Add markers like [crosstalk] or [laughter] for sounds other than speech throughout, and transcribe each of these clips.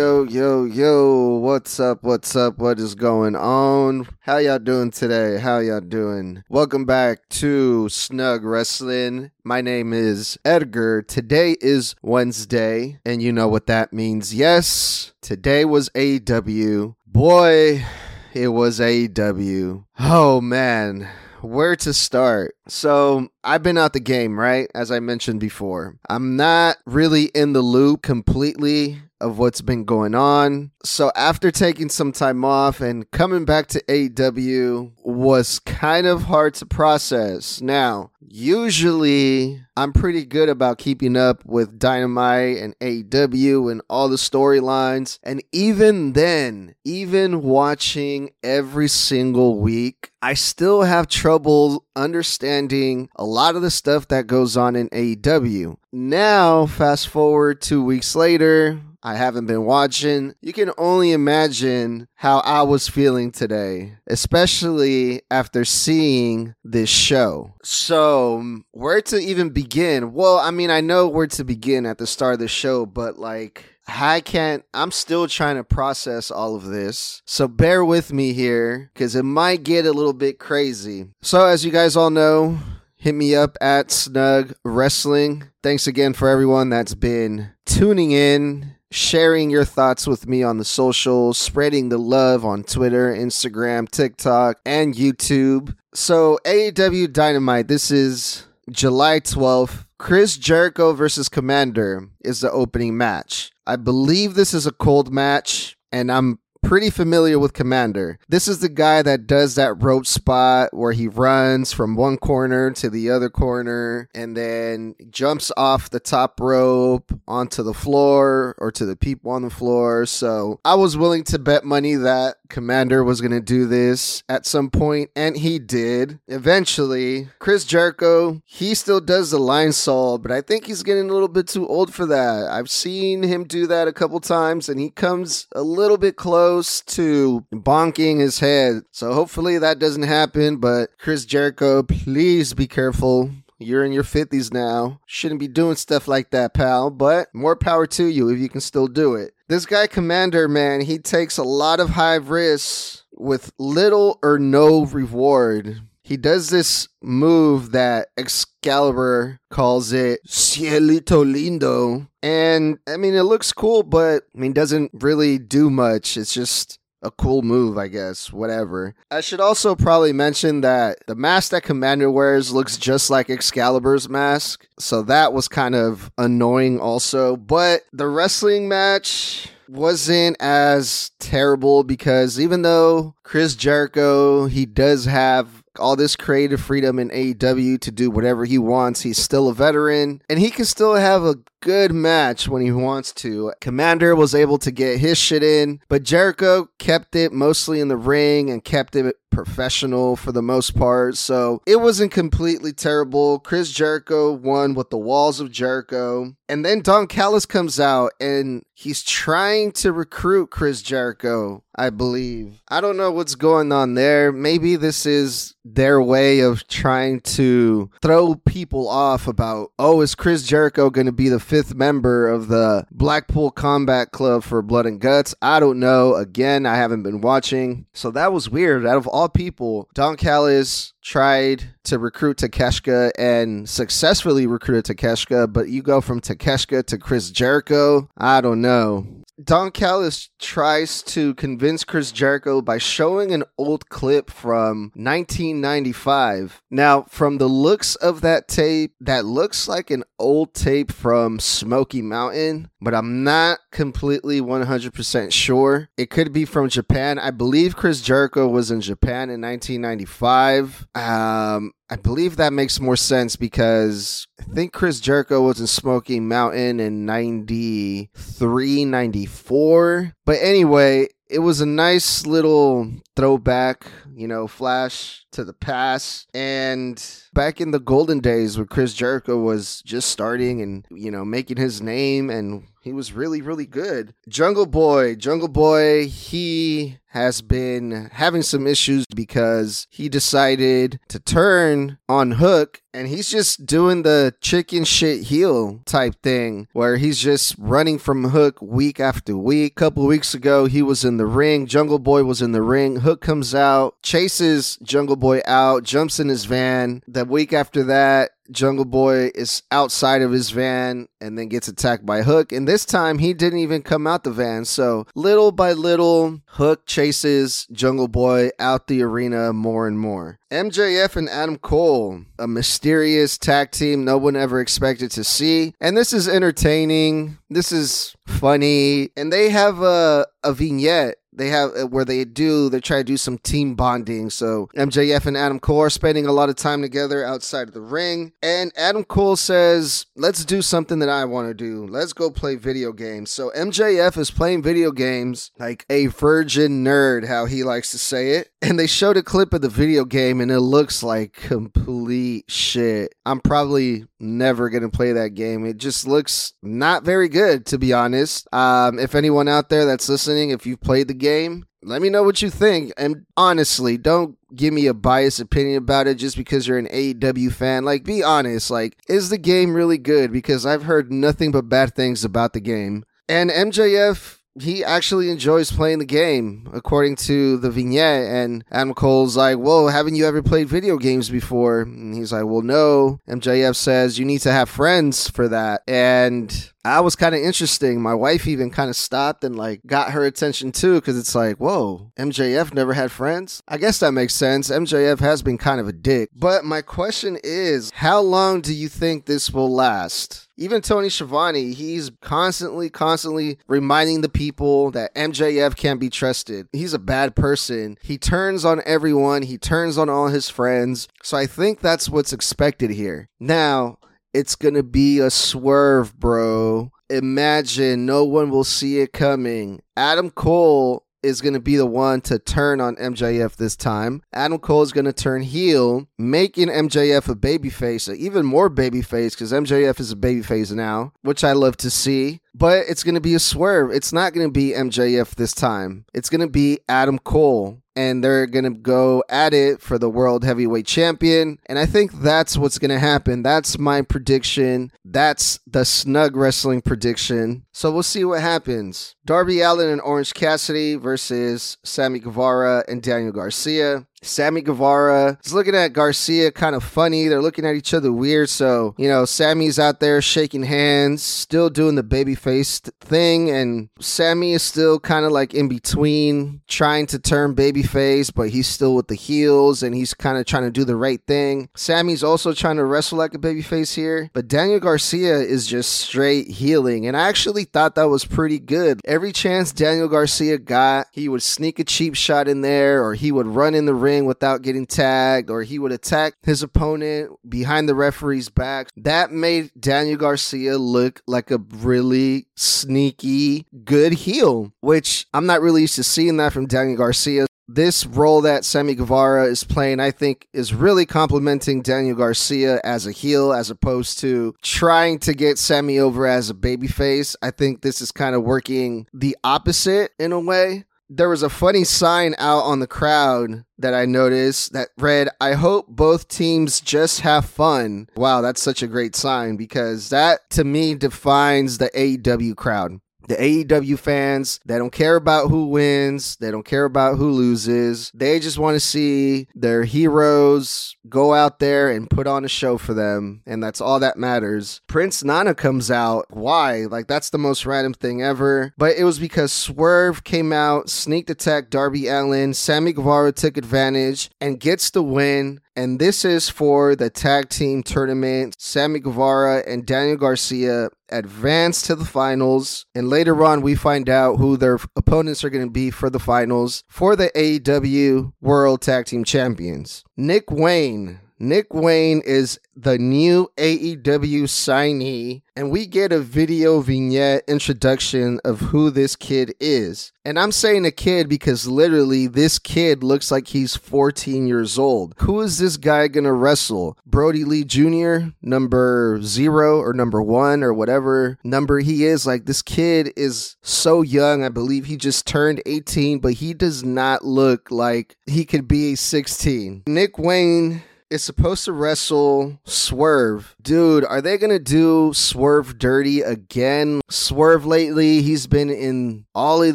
Yo, yo, yo, what's up, what's up, what is going on? How y'all doing today? How y'all doing? Welcome back to Snug Wrestling. My name is Edgar. Today is Wednesday, and you know what that means. Yes, today was AEW. Boy, it was AEW. Oh man, where to start? So, I've been out the game, right? As I mentioned before. I'm not really in the loop completely of what's been going on. So, after taking some time off and coming back to AEW was kind of hard to process. Now, usually I'm pretty good about keeping up with Dynamite and AEW and all the storylines. And even then, even watching every single week, I still have trouble understanding a lot of the stuff that goes on in AEW. Now, fast forward two weeks later, I haven't been watching. You can only imagine how I was feeling today, especially after seeing this show. So, where to even begin? Well, I mean, I know where to begin at the start of the show, but like, I can't, I'm still trying to process all of this. So bear with me here because it might get a little bit crazy. So, as you guys all know, hit me up at Snug Wrestling. Thanks again for everyone that's been tuning in sharing your thoughts with me on the socials, spreading the love on Twitter, Instagram, TikTok, and YouTube. So, AEW Dynamite, this is July 12th. Chris Jericho versus Komander is the opening match. I believe this is a cold match, and I'm pretty familiar with Komander. This is the guy that does that rope spot where he runs from one corner to the other corner and then jumps off the top rope onto the floor or to the people on the floor. So I was willing to bet money that Komander was going to do this at some point, and he did. Eventually, Chris Jericho, he still does the Lionsault, but I think he's getting a little bit too old for that. I've seen him do that a couple times, and he comes a little bit close to bonking his head. So hopefully that doesn't happen, but Chris Jericho, please be careful. You're in your 50s now. Shouldn't be doing stuff like that, pal, but more power to you if you can still do it. This guy, Komander, man, he takes a lot of high risks with little or no reward. He does this move that Excalibur calls it Cielito Lindo. And I mean, it looks cool, but I mean, doesn't really do much. It's just a cool move, I guess. Whatever. I should also probably mention that the mask that Komander wears looks just like Excalibur's mask. So that was kind of annoying, also. But the wrestling match wasn't as terrible because even though Chris Jericho, he does have all this creative freedom in AEW to do whatever he wants. He's still a veteran and he can still have a good match when he wants to. Komander was able to get his shit in, but Jericho kept it mostly in the ring and kept it professional for the most part. So it wasn't completely terrible. Chris Jericho won with the walls of Jericho. And then Don Callis comes out and he's trying to recruit Chris Jericho, I believe. I don't know what's going on there. Maybe this is their way of trying to throw people off about, oh, is Chris Jericho going to be the fifth member of the Blackpool Combat Club for Blood and Guts? I don't know. Again, I haven't been watching. So that was weird. Out of all people, Don Callis tried to recruit Takeshita and successfully recruited Takeshita, but you go from Takeshita to Chris Jericho. I don't know. Don Callis tries to convince Chris Jericho by showing an old clip from 1995. Now, from the looks of that tape, that looks like an old tape from Smoky Mountain, but I'm not completely 100% sure. It could be from Japan. I believe Chris Jericho was in Japan in 1995. Um, I believe that makes more sense because I think Chris Jericho was in Smoky Mountain in 93, 94. But anyway, it was a nice little throwback, you know, flash to the past. And back in the golden days when Chris Jericho was just starting and, you know, making his name and he was really, really good. Jungle Boy, Jungle Boy, he has been having some issues because he decided to turn on Hook and he's just doing the chicken shit heel type thing where he's just running from Hook week after week. A couple weeks ago, he was in the ring. Jungle Boy was in the ring. Hook comes out, chases Jungle Boy out, jumps in his van. The week after that, Jungle Boy is outside of his van and then gets attacked by Hook. And this time he didn't even come out the van. So little by little, Hook chases Jungle Boy out the arena more and more. MJF and Adam Cole, a mysterious tag team no one ever expected to see. And this is entertaining. This is funny. And they have a, a vignette they have uh, where they do they try to do some team bonding. So MJF and Adam Cole are spending a lot of time together outside of the ring, and Adam Cole says, "Let's do something that I want to do. Let's go play video games." So MJF is playing video games like a virgin nerd, how he likes to say it, and they showed a clip of the video game, and it looks like complete shit. I'm probably never gonna play that game. It just looks not very good, to be honest. Um, if anyone out there that's listening, if you've played the game. Let me know what you think. And honestly, don't give me a biased opinion about it just because you're an AEW fan. Like, be honest. Like, is the game really good? Because I've heard nothing but bad things about the game. And MJF he actually enjoys playing the game, according to the vignette. And Adam Cole's like, Whoa, haven't you ever played video games before? And he's like, Well, no. MJF says, You need to have friends for that. And I was kind of interesting. My wife even kind of stopped and like got her attention too because it's like, whoa, MJF never had friends. I guess that makes sense. MJF has been kind of a dick. But my question is, how long do you think this will last? Even Tony Schiavone, he's constantly, constantly reminding the people that MJF can't be trusted. He's a bad person. He turns on everyone, he turns on all his friends. So I think that's what's expected here. Now, it's gonna be a swerve, bro. Imagine no one will see it coming. Adam Cole is going to be the one to turn on MJF this time. Adam Cole is going to turn heel, making MJF a babyface, even more babyface because MJF is a babyface now, which I love to see. But it's going to be a swerve. It's not going to be MJF this time. It's going to be Adam Cole and they're going to go at it for the world heavyweight champion. And I think that's what's going to happen. That's my prediction. That's the snug wrestling prediction. So we'll see what happens. Darby Allin and Orange Cassidy versus Sammy Guevara and Daniel Garcia. Sammy Guevara is looking at Garcia kind of funny. They're looking at each other weird. So, you know, Sammy's out there shaking hands, still doing the baby babyface thing. And Sammy is still kind of like in between, trying to turn babyface, but he's still with the heels and he's kind of trying to do the right thing. Sammy's also trying to wrestle like a babyface here. But Daniel Garcia is just straight heeling. And I actually thought that was pretty good. Every chance Daniel Garcia got, he would sneak a cheap shot in there or he would run in the ring without getting tagged, or he would attack his opponent behind the referee's back. That made Daniel Garcia look like a really sneaky, good heel, which I'm not really used to seeing that from Daniel Garcia this role that Sammy Guevara is playing, I think, is really complimenting Daniel Garcia as a heel as opposed to trying to get Sammy over as a babyface. I think this is kind of working the opposite in a way there was a funny sign out on the crowd that I noticed that read, I hope both teams just have fun. Wow, that's such a great sign because that to me defines the AEW crowd the AEW fans, they don't care about who wins, they don't care about who loses. They just want to see their heroes go out there and put on a show for them, and that's all that matters. Prince Nana comes out. Why? Like, that's the most random thing ever. But it was because Swerve came out, sneaked attack Darby Allin, Sammy Guevara took advantage, and gets the win and this is for the tag team tournament. Sammy Guevara and Daniel Garcia advance to the finals, and later on, we find out who their opponents are going to be for the finals for the AEW World Tag Team Champions. Nick Wayne Nick Wayne is the new AEW signee, and we get a video vignette introduction of who this kid is. And I'm saying a kid because literally this kid looks like he's 14 years old. Who is this guy gonna wrestle? Brodie Lee Jr., number zero or number one or whatever number he is. Like this kid is so young. I believe he just turned 18, but he does not look like he could be 16. Nick Wayne is supposed to wrestle Swerve. Dude, are they going to do Swerve dirty again? Swerve lately, he's been in all of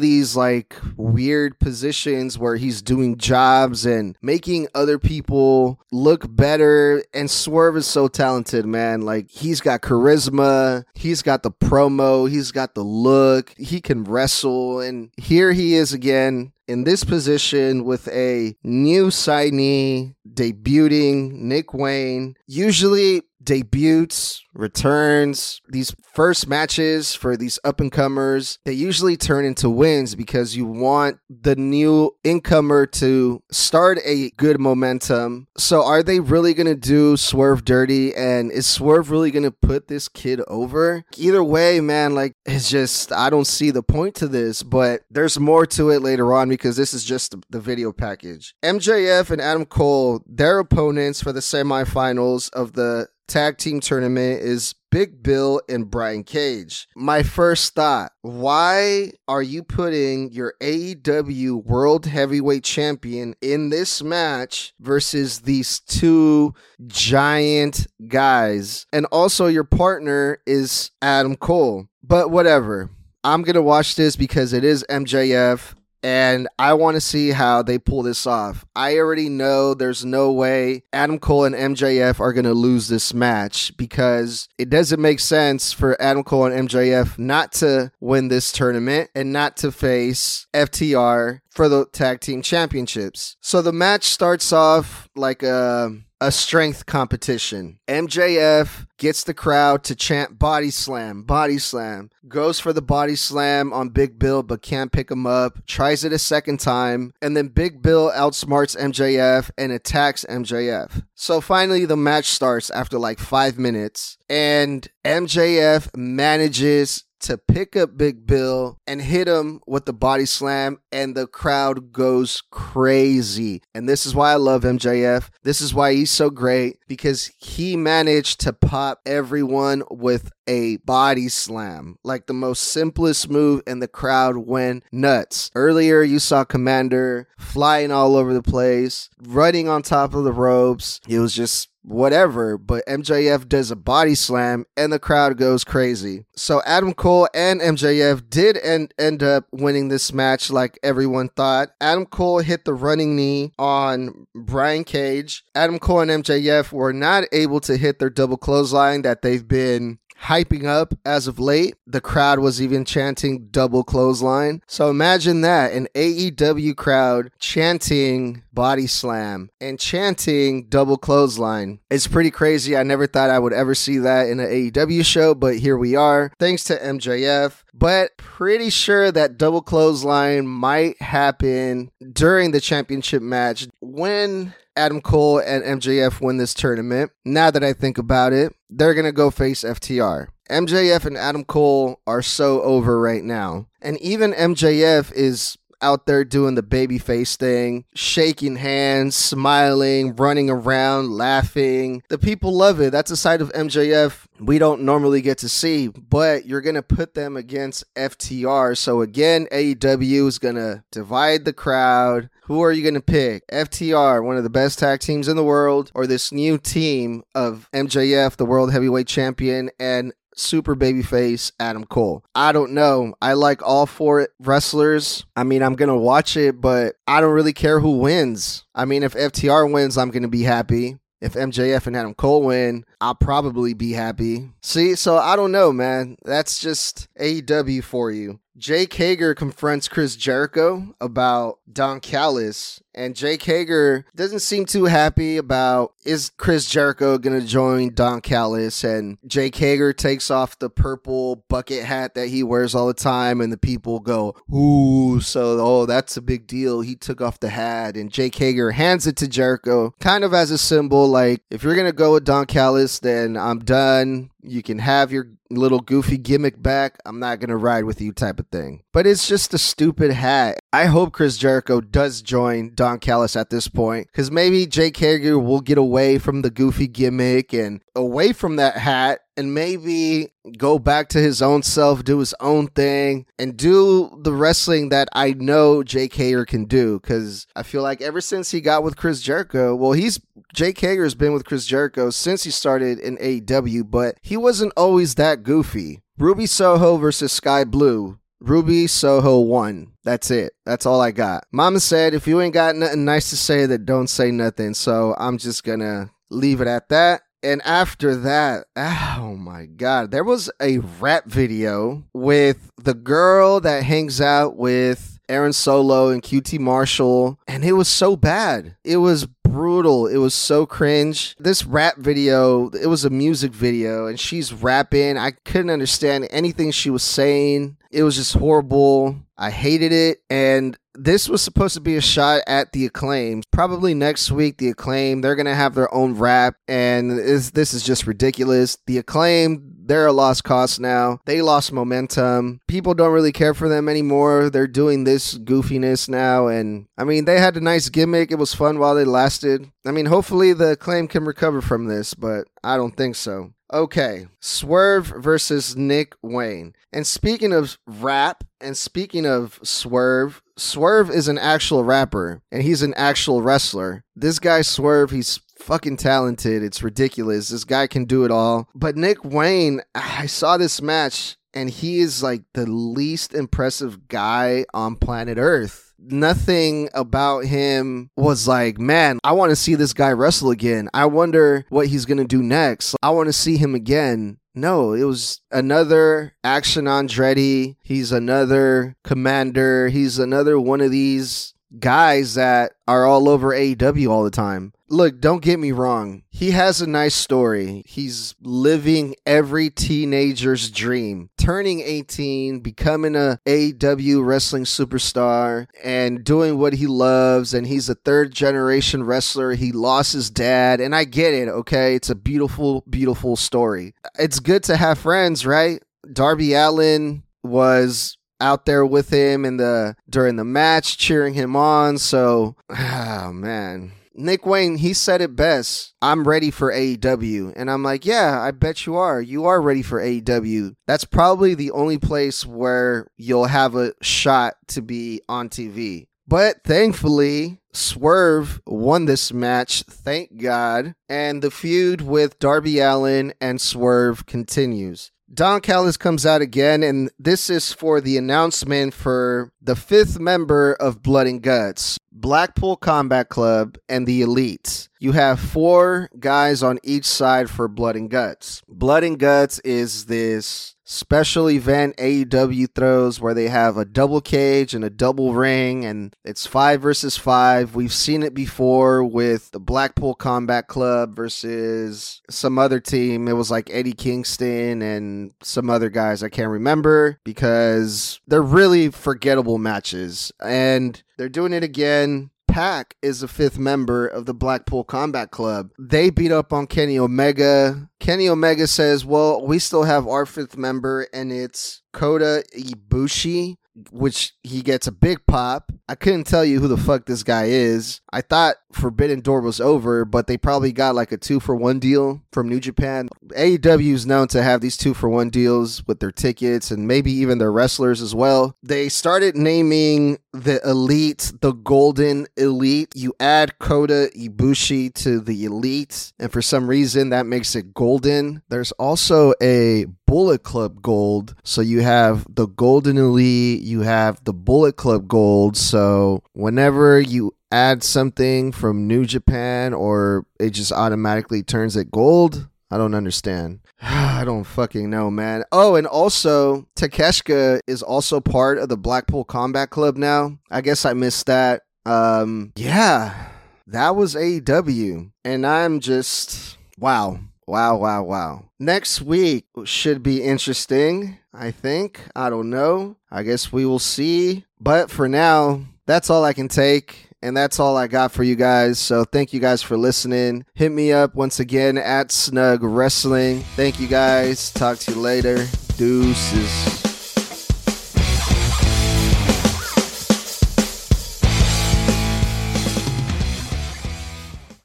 these like weird positions where he's doing jobs and making other people look better. And Swerve is so talented, man. Like, he's got charisma, he's got the promo, he's got the look, he can wrestle. And here he is again in this position with a new signee debuting Nick Wayne. Usually debuts, returns, these first matches for these up and comers, they usually turn into wins because you want the new incomer to start a good momentum. So are they really going to do Swerve dirty and is Swerve really going to put this kid over? Either way, man, like it's just I don't see the point to this, but there's more to it later on because this is just the video package. MJF and Adam Cole, their opponents for the semifinals of the tag team tournament is Big Bill and Brian Cage. My first thought why are you putting your AEW World Heavyweight Champion in this match versus these two giant guys? And also, your partner is Adam Cole. But whatever. I'm going to watch this because it is MJF and I want to see how they pull this off. I already know there's no way Adam Cole and MJF are going to lose this match because it doesn't make sense for Adam Cole and MJF not to win this tournament and not to face FTR for the tag team championships. So the match starts off like a a strength competition. MJF gets the crowd to chant body slam, body slam. Goes for the body slam on Big Bill but can't pick him up. Tries it a second time and then Big Bill outsmarts MJF and attacks MJF. So finally the match starts after like 5 minutes and MJF manages to pick up Big Bill and hit him with the body slam, and the crowd goes crazy. And this is why I love MJF. This is why he's so great because he managed to pop everyone with a body slam, like the most simplest move, and the crowd went nuts. Earlier, you saw Komander flying all over the place, running on top of the ropes. It was just whatever, but MJF does a body slam and the crowd goes crazy. So Adam Cole and MJF did end, end up winning this match like everyone thought. Adam Cole hit the running knee on Brian Cage. Adam Cole and MJF were not able to hit their double clothesline that they've been hyping up as of late. The crowd was even chanting double clothesline. So imagine that an AEW crowd chanting body slam and chanting double clothesline. It's pretty crazy. I never thought I would ever see that in an AEW show, but here we are. Thanks to MJF. But pretty sure that double clothesline might happen during the championship match when Adam Cole and MJF win this tournament. Now that I think about it, they're going to go face FTR. MJF and Adam Cole are so over right now. And even MJF is out there doing the baby face thing, shaking hands, smiling, running around, laughing. The people love it. That's a side of MJF we don't normally get to see, but you're going to put them against FTR. So again, AEW is going to divide the crowd. Who are you going to pick? FTR, one of the best tag teams in the world, or this new team of MJF, the World Heavyweight Champion, and super babyface Adam Cole. I don't know. I like all four wrestlers. I mean, I'm going to watch it, but I don't really care who wins. I mean, if FTR wins, I'm going to be happy. If MJF and Adam Cole win, I'll probably be happy. See, so I don't know, man. That's just AEW for you. Jake Hager confronts Chris Jericho about Don Callis, and Jake Hager doesn't seem too happy about is Chris Jericho gonna join Don Callis, and Jake Hager takes off the purple bucket hat that he wears all the time, and the people go, "Ooh!" So, oh, that's a big deal. He took off the hat, and Jake Hager hands it to Jericho, kind of as a symbol, like if you're gonna go with Don Callis, then I'm done. You can have your little goofy gimmick back. I'm not going to ride with you, type of thing. But it's just a stupid hat. I hope Chris Jericho does join Don Callis at this point because maybe Jake Hager will get away from the goofy gimmick and away from that hat and maybe go back to his own self, do his own thing, and do the wrestling that I know Jake Hager can do. Because I feel like ever since he got with Chris Jericho, well, he's Jake Hager's been with Chris Jericho since he started in AEW, but he wasn't always that goofy. Ruby Soho versus Skye Blue. Ruby Soho won. That's it. That's all I got. Mama said, if you ain't got nothing nice to say, then don't say nothing. So I'm just gonna leave it at that. And after that, ah, oh my God, there was a rap video with the girl that hangs out with Aaron Solo and QT Marshall, and it was so bad. It was brutal. It was so cringe. This rap video, it was a music video, and she's rapping. I couldn't understand anything she was saying. It was just horrible. I hated it. And this was supposed to be a shot at the acclaim. Probably next week, the acclaim, they're going to have their own rap. And this, is just ridiculous. The acclaim, they're a lost cause now. They lost momentum. People don't really care for them anymore. They're doing this goofiness now. And I mean, they had a nice gimmick. It was fun while they lasted. I mean, hopefully the acclaim can recover from this, but I don't think so. Okay, Swerve versus Nick Wayne. And speaking of rap, and speaking of Swerve, Swerve is an actual rapper and he's an actual wrestler. This guy Swerve, he's fucking talented. It's ridiculous. This guy can do it all. But Nick Wayne, [sighs] I saw this match and he is like the least impressive guy on planet Earth nothing about him was like, man, I want to see this guy wrestle again. I wonder what he's going to do next. I want to see him again. No, it was another Action Andretti. He's another Komander. He's another one of these guys that are all over AEW all the time. Look, don't get me wrong. He has a nice story. He's living every teenager's dream. Turning 18, becoming a AEW wrestling superstar, and doing what he loves. And he's a third generation wrestler. He lost his dad. And I get it, okay? It's a beautiful, beautiful story. It's good to have friends, right? Darby Allin was out there with him in the during the match cheering him on so oh [sighs] man Nick Wayne, he said it best. I'm ready for AEW. And I'm like, yeah, I bet you are. You are ready for AEW. That's probably the only place where you'll have a shot to be on TV. But thankfully, Swerve won this match, thank God. And the feud with Darby Allin and Swerve continues. Don Callis comes out again, and this is for the announcement for the fifth member of Blood and Guts, Blackpool Combat Club, and the Elite. You have four guys on each side for Blood and Guts. Blood and Guts is this special event AEW throws where they have a double cage and a double ring and it's 5 versus 5. We've seen it before with the Blackpool Combat Club versus some other team. It was like Eddie Kingston and some other guys I can't remember because they're really forgettable matches and they're doing it again Pac is the fifth member of the Blackpool Combat Club. They beat up on Kenny Omega. Kenny Omega says, Well, we still have our fifth member, and it's Kota Ibushi which he gets a big pop. I couldn't tell you who the fuck this guy is. I thought Forbidden Door was over, but they probably got like a two for one deal from New Japan. AEW is known to have these two for one deals with their tickets and maybe even their wrestlers as well. They started naming the elite the golden elite. You add Kota Ibushi to the elite, and for some reason that makes it golden. There's also a Bullet Club Gold. So you have the Golden Elite, you have the Bullet Club Gold. So whenever you add something from New Japan or it just automatically turns it gold, I don't understand. [sighs] I don't fucking know, man. Oh, and also Takeshita is also part of the Blackpool Combat Club now. I guess I missed that. Um, yeah, that was AEW, and I'm just wow. Wow, wow, wow. Next week should be interesting, I think. I don't know. I guess we will see. But for now, that's all I can take. And that's all I got for you guys. So thank you guys for listening. Hit me up once again at Snug Wrestling. Thank you guys. Talk to you later. Deuces.